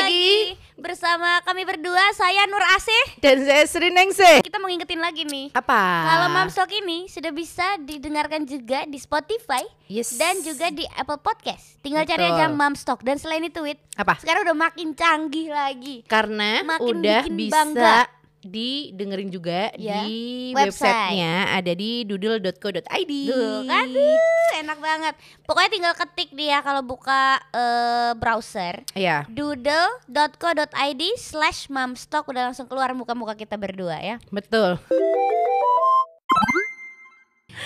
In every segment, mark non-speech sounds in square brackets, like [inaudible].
lagi bersama kami berdua. Saya Nur Asih. Dan saya Sri Ningsih. Kita mau ngingetin lagi nih. Apa? Kalau Mamstok ini sudah bisa didengarkan juga di Spotify Yes. dan juga di Apple Podcast. Tinggal cari Betul. aja Mamstok dan selain itu Wit, Apa? sekarang udah makin canggih lagi. Karena Makin udah bikin bisa bangga. Didengerin juga Ya, di website. websitenya ada di doodle.co.id. Duh, enak banget. Pokoknya tinggal ketik dia kalau buka eh, browser Iya, doodle.co.id slash mamstok udah langsung keluar muka-muka kita berdua ya. betul.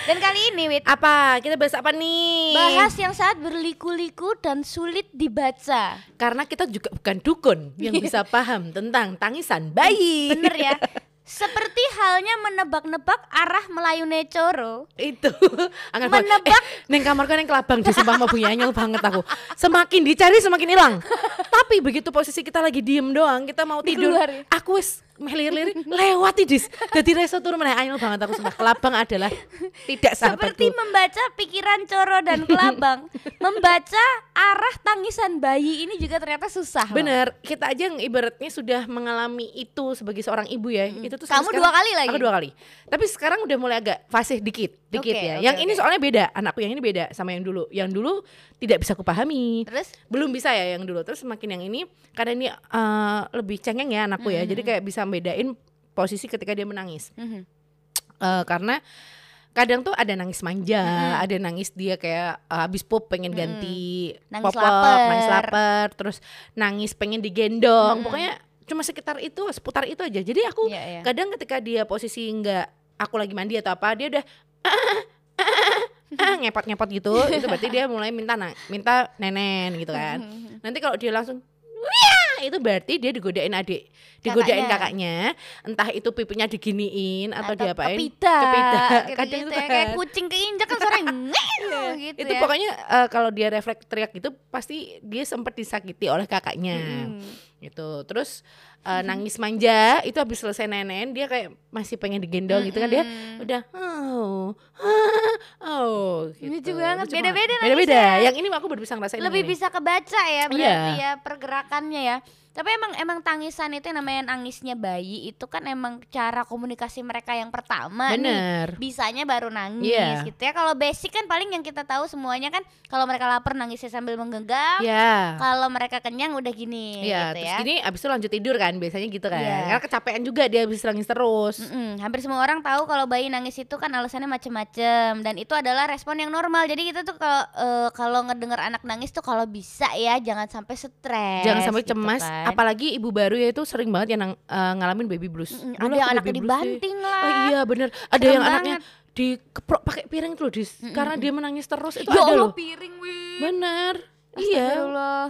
Dan kali ini Wit, Apa? Kita bahas apa nih? bahas yang sangat berliku-liku dan sulit dibaca. Karena kita juga bukan dukun yang bisa [laughs] paham tentang tangisan bayi. Bener ya? [laughs] Seperti halnya menebak-nebak arah Melayu Necoro. itu [laughs] angin Menebak. eh, neng kamarku neng kelabang di sumpah mau bunyanyel banget aku semakin dicari semakin hilang tapi begitu posisi kita lagi diem doang kita mau tidur Dikeluar ya? aku wis melir-lir lewat dis jadi reso turun mana anyel banget aku sumpah kelabang adalah tidak Seperti sahabatku membaca pikiran Coro dan Kelabang. [laughs] membaca arah tangisan bayi ini juga ternyata susah. loh. bener kita aja yang ibaratnya sudah mengalami itu sebagai seorang ibu ya itu tuh Kamu sampai dua kali lagi? aku dua kali tapi sekarang udah mulai agak fasih dikit dikit Oke, ya oke, yang ini oke. soalnya beda anakku yang ini beda sama yang dulu yang dulu tidak bisa kupahami Terus belum bisa ya yang dulu terus semakin yang ini karena ini eh, lebih cengeng ya anakku ya. Jadi kayak bisa bedain posisi ketika dia menangis. Mhm. Eh, karena kadang tuh ada nangis manja ada nangis dia kayak eh, habis pup pengen ganti Nangis popok lapar. nangis lapar terus nangis pengen digendong. Pokoknya cuma sekitar itu seputar itu aja. Jadi aku Iya, iya. kadang ketika dia posisi nggak aku lagi mandi atau apa dia udah ah, [laughs] ngepot-ngepot gitu. Itu berarti dia mulai minta na- minta nenen gitu kan nanti kalau dia langsung itu berarti dia digodain adik, digodain Kakaknya. kakaknya. Entah itu pipinya diginiin atau, diapain? Kepita, Kepita. gitu, Kadang itu ya. kan. kayak kucing keinjak kan suaranya ngel gitu itu ya. pokoknya eh, kalau dia refleks teriak gitu pasti dia sempat disakiti oleh kakaknya. Hmm. Gitu. Terus eh, [laughs] nangis manja itu habis selesai nenen dia kayak masih pengen digendong gitu kan dia udah oh [laughs] oh gitu. Lucu banget, Lucu beda-beda Beda-beda. nangisnya. Yang ini aku baru bisa ngerasain lebih ini. bisa kebaca ya berarti Iya. ya pergerakannya ya tapi emang emang tangisan itu yang namanya nangisnya bayi itu kan emang cara komunikasi mereka yang pertama nih Bener. bisanya baru nangis Iya. gitu ya kalau basic kan paling yang kita tahu semuanya kan kalau mereka lapar nangisnya sambil menggenggam Ya. kalau mereka kenyang udah gini Iya, gitu terus ya gini abis itu lanjut tidur kan biasanya gitu kan. Iya. Karena kecapean juga dia habis nangis terus. Mm-mm, hampir semua orang tahu kalau bayi nangis itu kan alasannya macem-macem dan itu adalah respon yang normal. Jadi kita tuh kalau eh, kalau ngedenger anak nangis tuh kalau bisa ya jangan sampai stres. Jangan sampai gitu cemas, kan. Apalagi ibu baru ya itu sering banget yang eh, ngalamin baby blues. Dulu ada yang anaknya dibanting lah. Oh iya bener, ada Serem yang anaknya banget. dikeprok pakai piring tuh loh, Dis. Karena dia menangis terus itu ya ada Allah loh. piring wih. Bener. Iya.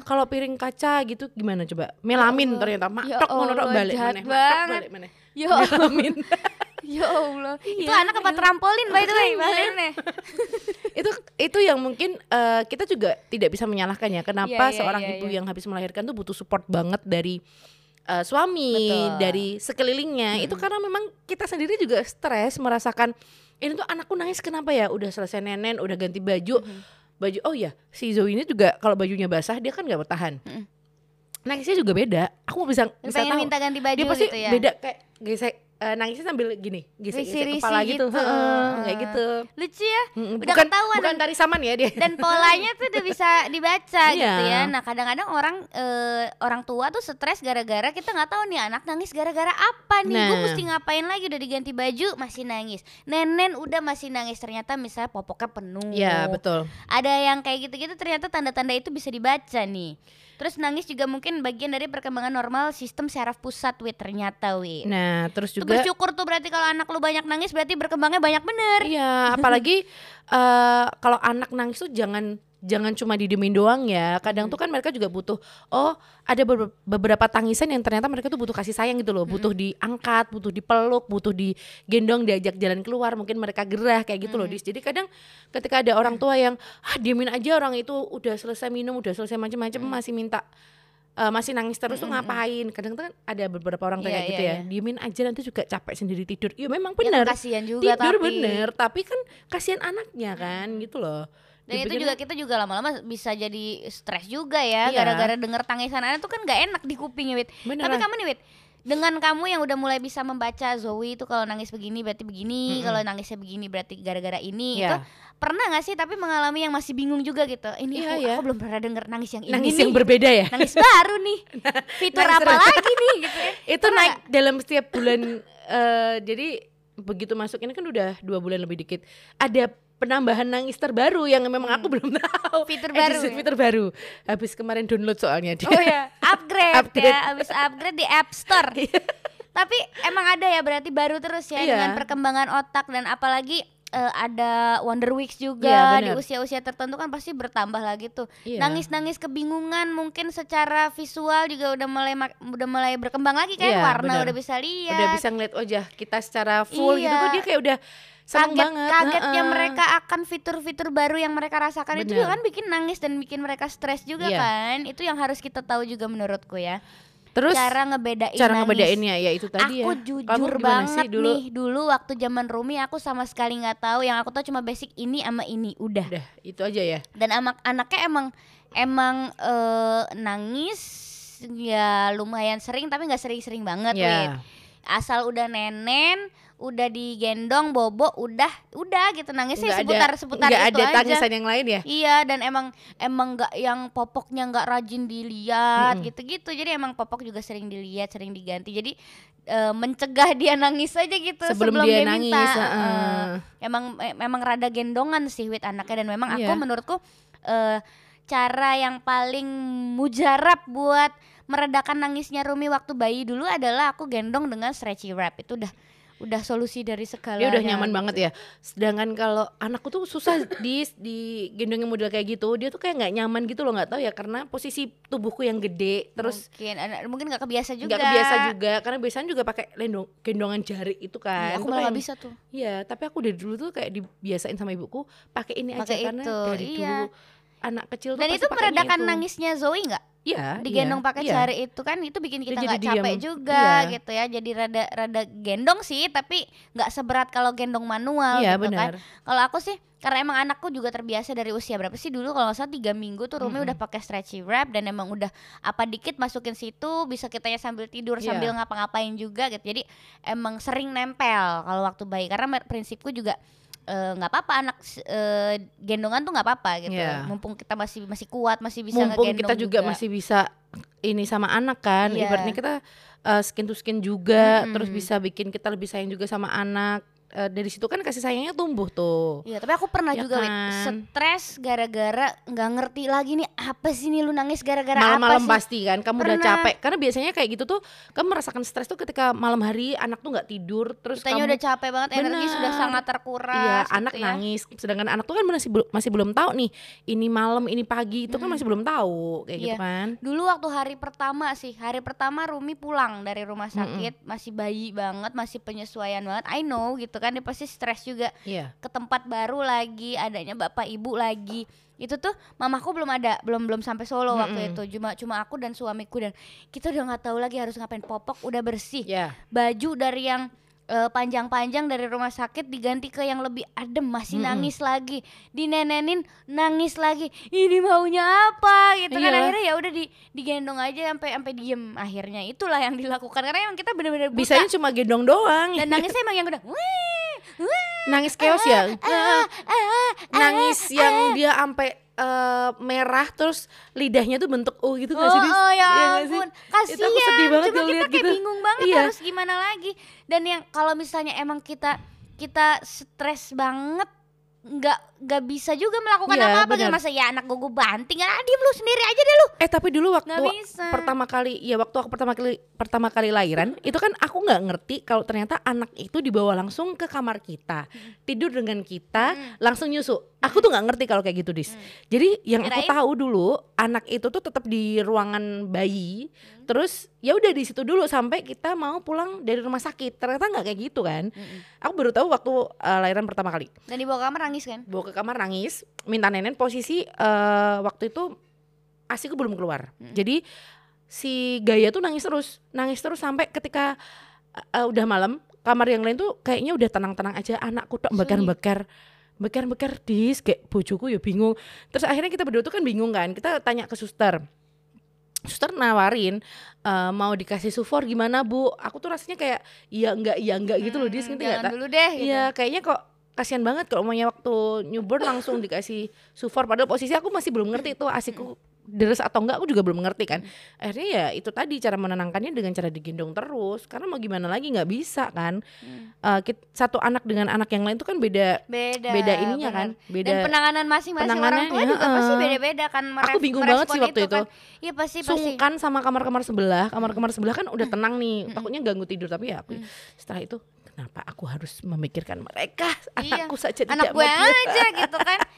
Kalau piring kaca gitu gimana coba? Melamin Allah. ternyata Ya matok ngono tok Allah, balik banget. balik maneh. Ya Allah. Melamin. [laughs] ya Allah. itu Iya, anak apa trampolin by the way Makanya. bahannya. [laughs] itu itu yang mungkin eh, kita juga tidak bisa menyalahkan ya kenapa Iya, iya, seorang iya, ibu iya. yang habis melahirkan tuh butuh support banget dari eh, suami Betul. dari sekelilingnya itu karena memang kita sendiri juga stres merasakan ini tuh anakku nangis kenapa ya udah selesai nenen udah ganti baju baju oh ya si Zoe ini juga kalau bajunya basah dia kan nggak bertahan Mm-mm. nangisnya juga beda aku bisa bisa Pengen tahu minta ganti baju dia pasti gitu ya. beda kayak gesek eh, nangisnya sambil gini gesek-gesek Risi-risi kepala gitu, gitu. Heeh, kayak gitu Lucu ya. Mm-mm. Udah bukan ketahuan bukan tari saman ya dia dan polanya tuh udah bisa dibaca [laughs] gitu Iya. ya. Nah kadang-kadang orang eh, orang tua tuh stres gara-gara kita nggak tahu nih anak nangis gara-gara apa nih. Gue Nah. mesti ngapain lagi udah diganti baju masih nangis. Nenen udah masih nangis ternyata misalnya popoknya penuh. Ya betul. Ada yang kayak gitu-gitu ternyata tanda-tanda itu bisa dibaca nih. Terus nangis juga mungkin bagian dari perkembangan normal sistem syaraf pusat wit ternyata wit. Nah terus Tuh juga bersyukur tuh berarti kalau anak lu banyak nangis berarti berkembangnya banyak bener. Iya apalagi [laughs] eh, kalau anak nangis tuh jangan jangan cuma didiemin doang ya. Kadang tuh kan mereka juga butuh oh ada beber- beberapa tangisan yang ternyata mereka tuh butuh kasih sayang gitu loh, butuh diangkat, butuh dipeluk, butuh digendong, diajak jalan keluar, mungkin mereka gerah kayak gitu loh. Dis. Jadi kadang ketika ada orang tua yang ah diemin aja orang itu udah selesai minum, udah selesai macam-macam masih minta eh, masih nangis terus tuh ngapain? Kadang tuh kan ada beberapa orang Iya, kayak gitu iya, ya. iya. Diemin aja nanti juga capek sendiri tidur. Ya memang Ya benar kasihan juga tidur tapi. bener tapi kan kasihan anaknya kan gitu loh Dan itu juga kita juga lama-lama bisa jadi stres juga ya Iya. gara-gara denger tangisan anak tuh kan nggak enak di kuping ya Wit. Tapi Beneran. kamu nih Wit, dengan kamu yang udah mulai bisa membaca Zoe itu kalau nangis begini berarti begini, Mm-mm. kalau nangisnya begini berarti gara-gara ini. Iya. Itu pernah nggak sih tapi mengalami yang masih bingung juga gitu. Ini Iya, aku, iya. aku belum pernah denger nangis yang ini nangis nih. yang berbeda ya nangis baru nih. [laughs] Fitur Nangis apa lagi nih [laughs] gitu kan. itu Pernah naik dalam setiap bulan eh, jadi begitu masuk ini kan udah dua bulan lebih dikit ada penambahan nangis terbaru yang memang aku belum tahu Fitur baru fitur- ya? fitur baru habis kemarin download soalnya dia Oh [laughs] ya, upgrade, Upgrade. ya, abis upgrade di App Store. [laughs] Tapi emang ada ya berarti baru terus ya Iya. dengan perkembangan otak dan apalagi eh, ada Wonder Weeks Iya, juga di benar. usia-usia tertentu kan pasti bertambah lagi tuh. Iya. Nangis-nangis kebingungan mungkin secara visual juga udah mulai udah mulai berkembang lagi kan Iya, warna benar. udah bisa lihat. udah bisa ngeliat wajah kita secara full gitu Iya. tuh dia kayak udah seneng kaget banget kagetnya heeh. mereka akan fitur-fitur baru yang mereka rasakan. Itu Benar. juga kan bikin nangis dan bikin mereka stres juga Iya. kan. Itu yang harus kita tahu juga menurutku ya. Terus cara ngebedain cara nangis. ngebedainnya ya itu tadi aku ya. Jujur Kamu banget sih dulu? nih dulu waktu zaman Rumi aku sama sekali nggak tahu. Yang aku tahu cuma basic ini sama ini udah. Udah itu aja ya. Dan anak anaknya emang emang eh, nangis ya lumayan sering tapi nggak sering-sering banget ya. asal udah nenen udah digendong bobo udah udah gitu. Nangisnya ada- seputar seputar nggak itu ada aja. tangisan yang lain ya? Iya dan emang emang nggak yang popoknya nggak rajin dilihat Mm-mm. gitu-gitu. Jadi emang popok juga sering dilihat sering diganti. Jadi eh, mencegah dia nangis aja gitu sebelum, sebelum, dia, minta nangis Eh, heeh. emang eh, memang rada gendongan sih wit anaknya. Dan memang aku Iya. menurutku eh, cara yang paling mujarab buat meredakan nangisnya Rumi waktu bayi dulu adalah aku gendong dengan stretchy wrap. Itu udah udah solusi dari segala dia udah nyaman banget ya. Sedangkan kalau anakku tuh susah [laughs] di di gendongnya model kayak gitu dia tuh kayak nggak nyaman gitu loh nggak tahu ya. Karena posisi tubuhku yang gede terus mungkin anak- mungkin nggak kebiasa juga. nggak kebiasa juga. Karena biasanya juga pakai lendong gendongan jari itu kan. Aku Tuh malah nggak bisa tuh. Iya, tapi aku dari dulu tuh kayak dibiasain sama ibuku pakai ini aja Pakai karena itu, dari iya. dulu anak kecil tuh Dan itu meredakan itu. nangisnya Zoe nggak? Iya, Digendong iya, pakai iya. jari itu kan itu bikin kita nggak capek diam. juga Iya. gitu ya. Jadi rada rada gendong sih, tapi nggak seberat kalau gendong manual Iya, gitu kan. benar. Kalau aku sih karena emang anakku juga terbiasa dari usia berapa sih dulu kalau nggak salah tiga minggu tuh Rumi Mm-mm. udah pakai stretchy wrap dan emang udah apa dikit masukin situ bisa kitanya sambil tidur Iya. sambil ngapa-ngapain juga gitu jadi emang sering nempel kalau waktu bayi karena prinsipku juga eh, nggak apa-apa anak eh, gendongan tuh nggak apa-apa gitu Iya. mumpung kita masih masih kuat masih bisa Mumpung ngegendong kita juga, masih bisa ini sama anak kan, Iya. ibaratnya kita uh, skin to skin juga, Mm-mm. terus bisa bikin kita lebih sayang juga sama anak. Uh, dari situ kan kasih sayangnya tumbuh tuh. Iya, tapi aku pernah Ya juga kan? stres gara-gara nggak ngerti lagi nih apa sih nih lu nangis gara-gara apa Malam-malam sih? pasti kan, kamu udah Pernah. capek. Karena biasanya kayak gitu tuh, kamu merasakan stres tuh ketika malam hari anak tuh nggak tidur, terus Kitanya kamu udah capek banget, energi Benar. sudah sangat terkuras. Iya, gitu anak ya. nangis. Sedangkan anak tuh kan masih belum masih belum tahu nih, ini malam, ini pagi, itu kan Mm-mm. masih belum tahu kayak gitu Iya. kan. Dulu waktu hari pertama sih, hari pertama Rumi pulang dari rumah sakit, masih bayi banget, masih penyesuaian banget. I know gitu kan, dia pasti stres juga Iya. ke tempat baru lagi, adanya bapak ibu lagi. Itu tuh mamaku belum ada, belum belum sampai Solo waktu Mm-mm. itu. Cuma cuma aku dan suamiku dan kita udah nggak tahu lagi harus ngapain. Popok udah bersih. Iya. baju dari yang eh, panjang-panjang dari rumah sakit diganti ke yang lebih adem masih Mm-mm. nangis lagi dinenenin nangis lagi ini maunya apa gitu kan Iya. akhirnya ya udah di digendong aja sampai sampai diem akhirnya itulah yang dilakukan karena emang kita bener-bener buta Bisanya cuma gendong doang. dan nangisnya emang yang udah [laughs] "Wih, wih, nangis chaos ya. ah, ah, nangis yang dia sampai eh, merah terus lidahnya tuh bentuk O gitu nggak Oh, sih? Dis? oh ya nggak sih? ampun, Itu aku sedih kasihan. banget Cuma kita kayak gitu. bingung banget Iya. harus gimana lagi. Dan yang kalau misalnya emang kita kita stres banget nggak nggak bisa juga melakukan Iya, apa-apa kan masa ya anak gue gue banting ah diem lu sendiri aja deh lu Eh tapi dulu waktu pertama kali ya waktu aku pertama kali pertama kali lahiran itu kan aku nggak ngerti kalau ternyata anak itu dibawa langsung ke kamar kita tidur dengan kita langsung nyusu aku tuh nggak ngerti kalau kayak gitu dis. Mm. jadi yang aku Kirain- tahu dulu anak itu tuh tetap di ruangan bayi terus ya udah di situ dulu sampai kita mau pulang dari rumah sakit. Ternyata nggak kayak gitu kan. Mm-mm. aku baru tahu waktu uh, lahiran pertama kali. Dan dibawa ke kamar nangis kan? Bawa ke kamar nangis minta nenen posisi eh, waktu itu asiku belum keluar. Mm. jadi si Gaya tuh nangis terus nangis terus sampai ketika eh, udah malam kamar yang lain tuh kayaknya udah tenang-tenang aja anakku tok Sunyi. bakar-bakar beker-beker dis kayak bojoku ya bingung terus akhirnya kita berdua tuh kan bingung kan kita tanya ke suster suster nawarin eh, mau dikasih sufor gimana bu aku tuh rasanya kayak iya enggak iya enggak gitu loh dis Hmm, jangan nggak? Ta- dulu deh gitu. Iya, kayaknya kok kasihan banget kalau umumnya waktu newborn langsung dikasih sufor padahal posisi aku masih belum ngerti itu asikku deres atau enggak aku juga belum ngerti kan. Akhirnya ya itu tadi cara menenangkannya dengan cara digendong terus karena mau gimana lagi nggak bisa kan. Hmm. Eh, kit- satu anak dengan anak yang lain itu kan beda beda beda ininya benar. kan, beda dan penanganan masing-masing orang tua juga pasti heeh. beda-beda kan meref- bingung banget sih waktu itu. kan. iya pasti pasti sungkan sama kamar-kamar sebelah. Kamar-kamar sebelah kan udah tenang nih, takutnya ganggu tidur tapi ya aku setelah itu kenapa aku harus memikirkan mereka? Iya. Anakku saja anak tidak gue mau aja gitu kan [laughs]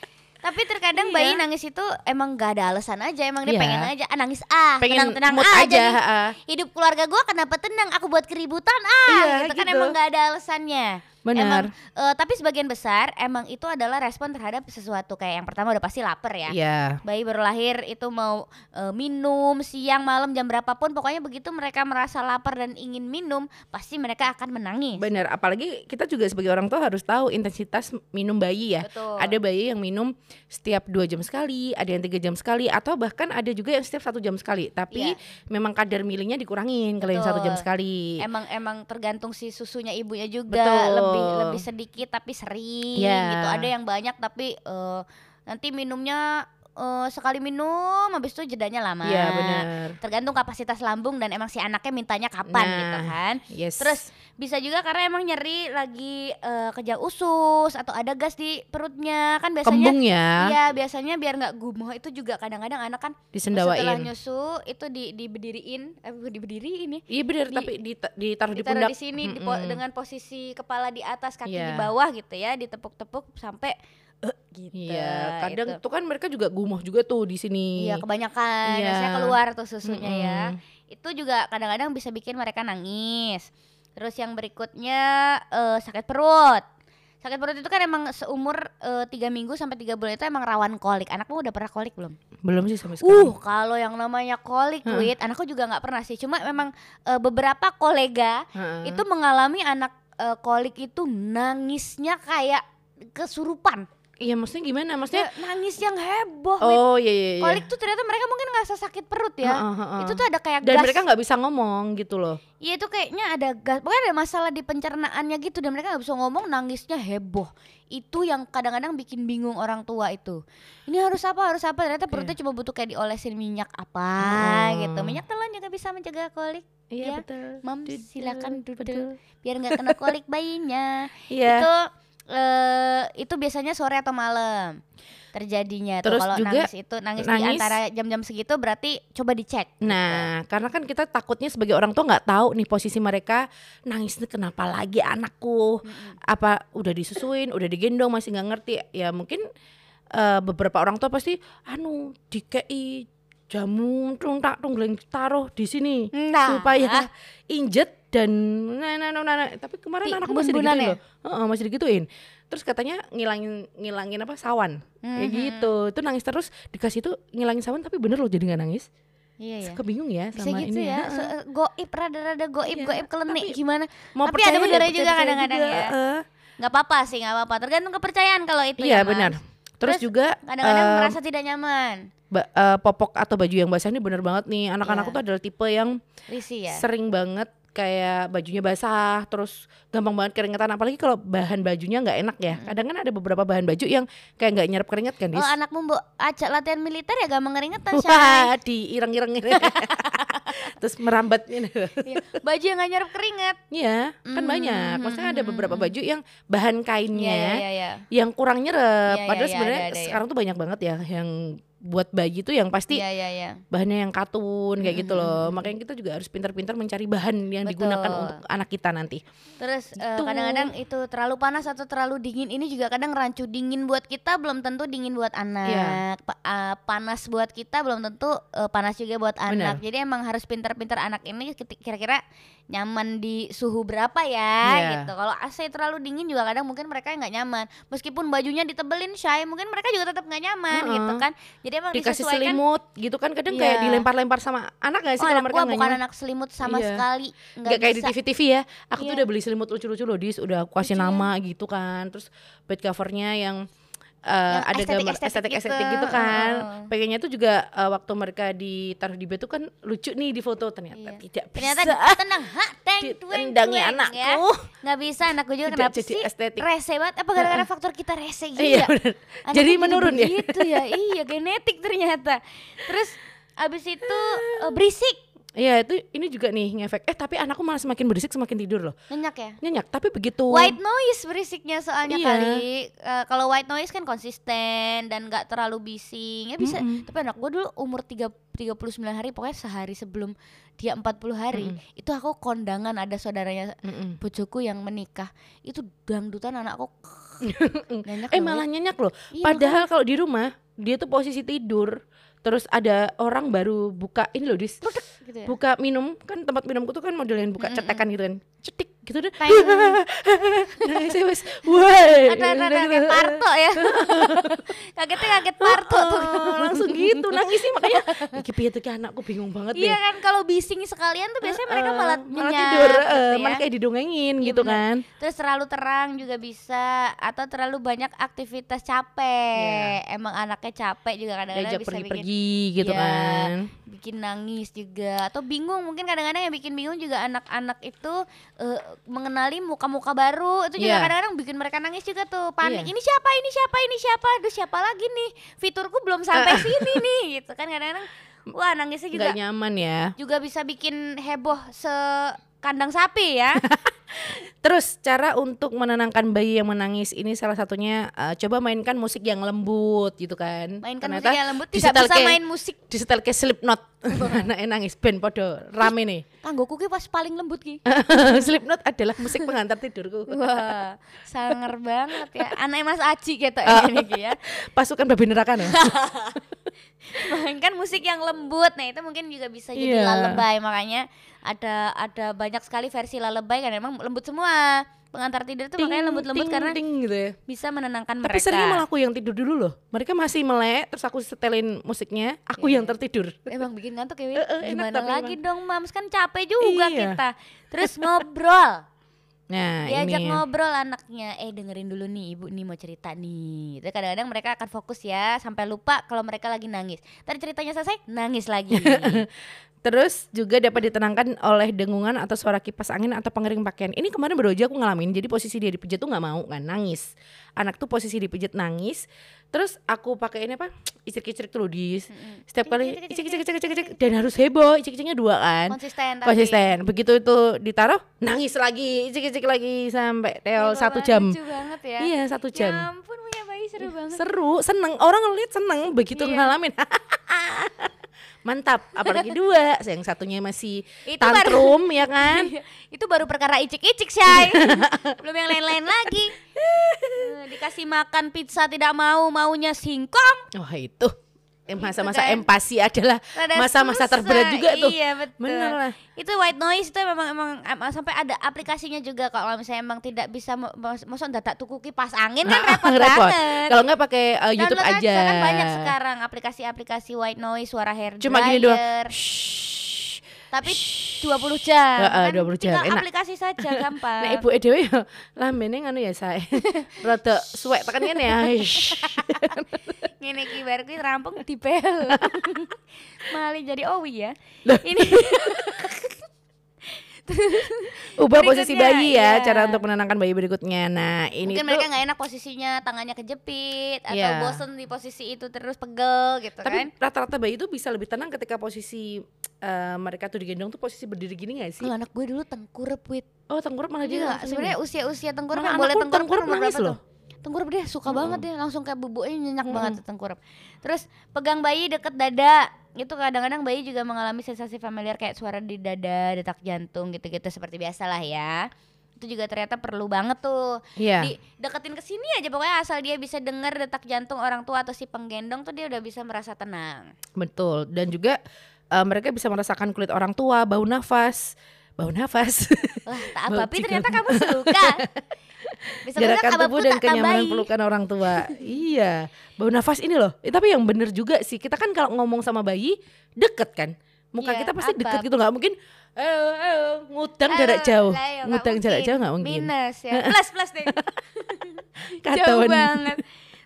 tapi terkadang bayi Iya. nangis itu emang gak ada alasan aja emang dia Iya. pengen aja ah, nangis ah pengen tenang-tenang mood ah aja, jadi ha-ha. hidup keluarga gue kenapa tenang aku buat keributan ah Iya, gitu kan gitu. emang gak ada alasannya Benar. eh, tapi sebagian besar emang itu adalah respon terhadap sesuatu kayak yang pertama udah pasti lapar ya Iya. bayi baru lahir itu mau eh, minum siang malam jam berapapun pokoknya begitu mereka merasa lapar dan ingin minum pasti mereka akan menangis Benar, apalagi kita juga sebagai orang tua harus tahu intensitas minum bayi ya. Betul. Ada bayi yang minum setiap dua jam sekali, ada yang tiga jam sekali, atau bahkan ada juga yang setiap satu jam sekali. Tapi Iya. memang kadar milihnya dikurangin kalau yang satu jam sekali. emang emang tergantung si susunya ibunya juga Betul. lebih lebih sedikit tapi sering Iya. gitu ada yang banyak tapi eh, nanti minumnya eh, sekali minum habis itu jedanya lama Iya benar. tergantung kapasitas lambung dan emang si anaknya mintanya kapan Nah, gitu kan Yes. terus bisa juga karena emang nyeri lagi eh, kejar usus atau ada gas di perutnya kan biasanya kembung ya, Iya biasanya biar nggak gumoh itu juga kadang-kadang anak kan setelah disendawain. nyusu itu di diberdiriin eh diberdiriin ya Iya benar, Di- tapi dita- ditaruh di ditaruh pundak. di sini di po- Mm-mm. dengan posisi kepala di atas kaki di Iya. bawah gitu ya ditepuk-tepuk sampai eh, [clears throat] gitu Iya, kadang itu. tuh kan mereka juga gumoh juga tuh di sini. iya kebanyakan Iya. biasanya keluar tuh susunya ya Mm-mm. itu juga kadang-kadang bisa bikin mereka nangis terus yang berikutnya eh, sakit perut sakit perut itu kan emang seumur eh, tiga minggu sampai tiga bulan itu emang rawan kolik anakmu udah pernah kolik belum Belum sih sampai Uh, sekarang. kalau yang namanya kolik, Hah. Wit, anakku juga nggak pernah sih. Cuma memang eh, beberapa kolega Heeh. itu mengalami anak eh, kolik itu nangisnya kayak kesurupan. Iya, maksudnya gimana? Maksudnya Dia nangis yang heboh. Oh iya iya iya. Kolik tuh ternyata mereka mungkin ngerasa sakit perut ya. Heeh, heeh. Itu tuh ada kayak dan gas. mereka nggak bisa ngomong gitu loh. Iya itu kayaknya ada gas. Pokoknya ada masalah di pencernaannya gitu dan mereka nggak bisa ngomong, nangisnya heboh. Itu yang kadang-kadang bikin bingung orang tua itu. Ini harus apa? Harus apa? Ternyata perutnya cuma butuh kayak diolesin minyak apa Oh. gitu. Minyak telon juga bisa mencegah kolik. Iya Ya, betul. Mam Dudel, silakan dudel biar nggak kena kolik bayinya. Iya. Itu eh itu biasanya sore atau malam terjadinya tuh. Terus kalau juga nangis itu nangis, di nangis- antara jam-jam segitu berarti coba dicek. Nah, karena kan kita takutnya sebagai orang tua nggak tahu nih posisi mereka nangis itu kenapa lagi anakku, apa udah disusuin, udah digendong masih nggak ngerti. Ya mungkin eh, beberapa orang tua pasti, anu dikei jamu tung tak tung taruh di sini Nah, supaya [laughs] injet dan nah, nah, nah, nah, nah. tapi kemarin anakku masih digituin ya? loh, Heeh, masih digituin. Terus katanya ngilangin ngilangin apa sawan, kayak Mhm. gitu. Itu nangis terus dikasih itu ngilangin sawan tapi bener loh jadi nggak nangis. Iya ya. Suka bingung ya Bisa sama gitu ini ya, Heeh. se- goib rada-rada goib, Iya, goib kelenik gimana? Mau Tapi ada percaya benernya ya, juga kadang-kadang ya. nggak apa-apa sih, nggak apa-apa. Tergantung kepercayaan kalau itu Iya ya, benar. Terus, Terus juga Kadang-kadang eh, merasa tidak nyaman, ba- eh, popok atau baju yang basah ini bener banget nih. Anak-anakku Iya. tuh adalah tipe yang risih ya. sering banget kayak bajunya basah, terus gampang banget keringetan. Apalagi kalau bahan bajunya nggak enak ya. Kadang kan ada beberapa bahan baju yang kayak nggak nyerap keringet kan, Dis? Oh anakmu mbok ajak latihan militer ya gampang keringetan. Wah, diireng-ireng ini. [laughs] terus merambat ini. Iya, Baju yang gak nyerap keringet. Iya, kan Hmm, banyak. Maksudnya ada beberapa baju yang bahan kainnya iya iya. iya. yang kurang nyerep. Iya, iya, Padahal iya, sebenarnya ya. sekarang tuh banyak banget ya yang buat bayi tuh yang pasti Iya iya iya. bahannya yang katun kayak gitu Mm, loh. mm, mm. Makanya kita juga harus pintar-pintar mencari bahan yang Betul. digunakan untuk anak kita nanti. Terus eh, Gitu. kadang-kadang itu terlalu panas atau terlalu dingin ini juga kadang rancu dingin buat kita belum tentu dingin buat anak. Pa- eh, panas buat kita belum tentu eh, panas juga buat anak. Benar. Jadi emang harus pintar-pintar anak ini kira-kira nyaman di suhu berapa ya Iya. gitu. Kalau AC terlalu dingin juga kadang mungkin mereka nggak nyaman. Meskipun bajunya ditebelin shy, mungkin mereka juga tetap nggak nyaman Heeh. gitu kan. Jadi emang dikasih disesuaikan selimut gitu kan kadang Iya. kayak dilempar-lempar sama anak gak sih Oh, kalau mereka gua bukan anak selimut sama Iya. sekali. Nggak kayak di. TV-TV ya. Aku tuh Iya. udah beli selimut lucu-lucu loh, Dis. Udah aku kasih Lucu ya. nama gitu kan. Terus bed covernya yang eh, Yang ada gambar estetik-estetik gitu. gitu, kan. Heeh. Pengennya tuh juga eh, waktu mereka ditaruh di bed tuh kan lucu nih di foto ternyata Iya. tidak Ternyata bisa. tenang, ha, teng, tueng, anakku. ya. Nggak bisa anakku juga Tidak kenapa jadi sih estetik. rese banget apa gara-gara faktor kita rese gitu Iya ya Jadi menurun ya. begitu ya iya genetik ternyata terus abis itu eh, berisik Iya itu ini juga nih ngefek. Eh tapi anakku malah semakin berisik semakin tidur loh. nyenyak ya Nyenyak tapi begitu. white noise berisiknya soalnya Iya. kali Eh, kalau white noise kan konsisten dan nggak terlalu bising ya bisa Mm-mm. tapi anak gue dulu umur tiga 39 hari pokoknya sehari sebelum dia 40 hari itu aku kondangan ada saudaranya Mm-mm. bojoku yang menikah itu dangdutan anakku [laughs] Nyenyak Eh malah nyenyak loh. Iya, Padahal kalau di rumah dia tuh posisi tidur. Terus ada orang baru buka ini loh dis. gitu ya. Buka minum kan tempat minumku tuh kan modelin buka Mm-mm. cetekan gitu kan. Cetik gitu deh. Kayak- [laughs] Nah, saya wes, woi. ada ada ada kayak Parto ya [laughs] kagetnya kaget Parto tuh langsung gitu nangis sih makanya [laughs] iki piye tuh ki anakku bingung banget iya kan kalau bising sekalian tuh biasanya mereka malah malah tidur, gitu eh, ya. malah kayak didongengin Iya, gitu kan. terus terlalu terang juga bisa atau terlalu banyak aktivitas capek emang anaknya capek juga kadang-kadang bisa pergi-pergi gitu Iya. kan. bikin nangis juga atau bingung mungkin kadang-kadang yang bikin bingung juga anak-anak itu eh, mengenali muka-muka baru. Itu juga Iya. kadang-kadang bikin mereka nangis juga tuh. Panik Iya. ini siapa? Ini siapa? Ini siapa? Aduh siapa lagi nih? Fiturku belum sampai [laughs] sini nih. Gitu kan kadang-kadang wah nangisnya juga Nggak nyaman ya. juga bisa bikin heboh se kandang sapi ya [laughs] Terus cara untuk menenangkan bayi yang menangis ini salah satunya eh, coba mainkan musik yang lembut gitu kan. mainkan Ternyata musik yang lembut tidak bisa ke- main musik Disetel ke Slipknot. [laughs] Anaknya nangis ben podo rame nih. kanggoku ki pas paling lembut ki [laughs] Slipknot adalah musik pengantar tidurku. wah sanger banget ya anaknya Mas Aji gitu ini Ki, ya Pasukan babi neraka no? Mainkan musik yang lembut nah itu mungkin juga bisa jadi Iya. lullaby makanya ada ada banyak sekali versi lullaby kan emang lembut semua pengantar tidur tuh makanya lembut-lembut Ting, karena ting gitu ya. bisa menenangkan Tapi mereka seringnya malah aku yang tidur dulu loh. Mereka masih melek terus aku setelin musiknya, aku Iya. yang tertidur. emang bikin ngantuk ya? Eh, eh, gimana tapi lagi dong mams kan capek juga Iya. kita terus ngobrol Nah, diajak ini. ngobrol anaknya eh dengerin dulu nih ibu nih mau cerita nih Itu kadang-kadang mereka akan fokus ya sampai lupa kalau mereka lagi nangis tadi ceritanya selesai nangis lagi [laughs] Terus juga dapat ditenangkan oleh dengungan atau suara kipas angin atau pengering pakaian. Ini kemarin baru aja aku ngalamin. Jadi posisi dia dipijat tuh nggak mau kan, nangis. Anak tuh posisi dipijat nangis. Terus aku pakai ini apa? Icik-icik tuh loh di setiap kali icik-icik icik-icik icik dan harus heboh. Icik-iciknya dua kan. konsisten tapi Konsisten. Begitu itu ditaruh, nangis lagi, icik-icik lagi sampai Iya, satu jam. banget ya Iya satu jam. Ya ampun punya bayi seru banget. Seru, seneng. Orang ngeliat seneng begitu Iya. ngalamin. [laughs] Mantap, apalagi dua. Yang satunya masih Itu tantrum ya kan. [laughs] Itu baru perkara icik-icik, Syai. [laughs] Belum yang lain-lain lagi. Eh, Dikasih makan pizza tidak mau, maunya singkong. Wah itu Eh, masa-masa kan. empati adalah masa-masa terberat juga tuh. Iya, betul. Bener lah. Itu white noise itu memang emang em- sampai ada aplikasinya juga kalau misalnya emang tidak bisa mosok dadak tuku kipas angin kan repot, banget. Kalau nggak pakai uh, YouTube aja. kan banyak sekarang aplikasi-aplikasi white noise, suara hair Cuma gini doang. Tapi 20 jam. Heeh, kan 20 jam. Tinggal Enak. aplikasi saja [laughs] gampang. Nah ibu Edewe ya lambene nganu ya saya. Rada suwek tekan ngene ya. [laughs] Ngene iki bar kuwi rampung dibel. [laughs] Mali jadi Owi ya. Ini Ubah posisi Berikutnya, bayi ya, iya. cara untuk menenangkan bayi berikutnya. Nah, ini mungkin tuh mereka nggak enak posisinya, tangannya kejepit atau Iya. bosen di posisi itu terus pegel gitu kan. tapi rata-rata bayi itu bisa lebih tenang ketika posisi eh, mereka tuh digendong tuh posisi berdiri gini gak sih? Kalau anak gue dulu tengkurep wit. Oh, tengkurap malah dia Iya, sebenarnya usia-usia tengkurap yang boleh tengkurap, tengkurap kan nangis loh. tuh? Tengkurap dia suka Mm-mm. banget dia, langsung kayak bubuknya nyenyak Mm-mm. banget tuh tengkurap. Terus pegang bayi deket dada. Itu kadang-kadang bayi juga mengalami sensasi familiar kayak suara di dada, detak jantung gitu-gitu seperti biasa lah ya. Itu juga ternyata perlu banget tuh. Iya. Di deketin ke sini aja pokoknya asal dia bisa dengar detak jantung orang tua atau si penggendong tuh dia udah bisa merasa tenang. Betul. Dan juga eh, mereka bisa merasakan kulit orang tua, bau nafas, bau nafas. Lah, tak abapi cikum. ternyata kamu suka. Bisa ababku tubuh dan kenyamanan tambahi. pelukan orang tua. iya, bau nafas ini loh. Eh, tapi yang bener juga sih. Kita kan kalau ngomong sama bayi deket kan. Muka Iya, kita pasti abab. deket gitu nggak mungkin eh, eh, ngutang Eh, jarak jauh. lah, ya, nggak ngutang jarak jauh nggak mungkin. Minus ya. [laughs] Plus plus deh. Jauh banget.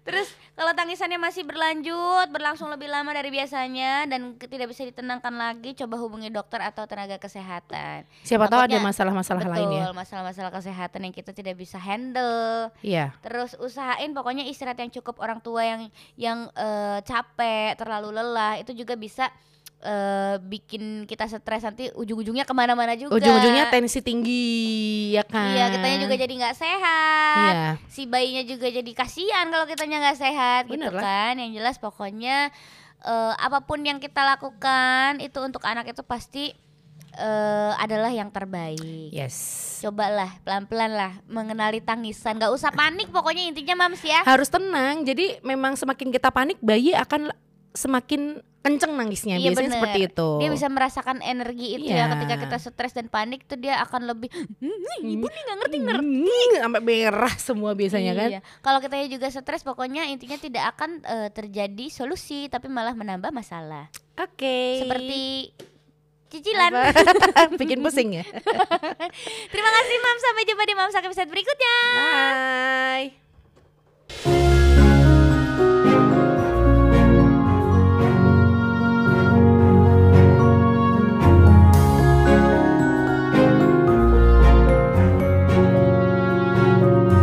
Terus kalau tangisannya masih berlanjut, berlangsung lebih lama dari biasanya dan tidak bisa ditenangkan lagi, coba hubungi dokter atau tenaga kesehatan. Siapa tahu ada Takutnya- masalah-masalah lain ya. Betul, masalah-masalah kesehatan yang kita tidak bisa handle. Iya. Terus usahain pokoknya istirahat yang cukup orang tua yang yang eh, capek, terlalu lelah itu juga bisa eh, bikin kita stres nanti ujung-ujungnya ke mana-mana juga. Ujung-ujungnya tensi tinggi ya kan. Iya, kitanya juga jadi nggak sehat. Iya. Si bayinya juga jadi kasihan kalau kitanya nggak sehat Bener gitu lah. kan. Yang jelas pokoknya eh, apa pun yang kita lakukan itu untuk anak itu pasti eh, adalah yang terbaik. Yes. Cobalah pelan-pelan lah mengenali tangisan. Gak usah panik pokoknya intinya mams ya. Harus tenang. Jadi memang semakin kita panik bayi akan semakin kenceng nangisnya. Iya, Biasanya bener. seperti itu. Dia bisa merasakan energi itu Iya. ya ketika kita stres dan panik tuh dia akan lebih "Hmm, ibu nih nggak ngerti ngerti. Hmm, sampai merah semua biasanya kan. Iya. Kalau kita juga stres pokoknya intinya tidak akan eh, terjadi solusi tapi malah menambah masalah. Oke. Seperti cicilan. [laughs] Bikin pusing ya. Terima kasih Mam sampai jumpa di Mam Sakit episode berikutnya. Bye.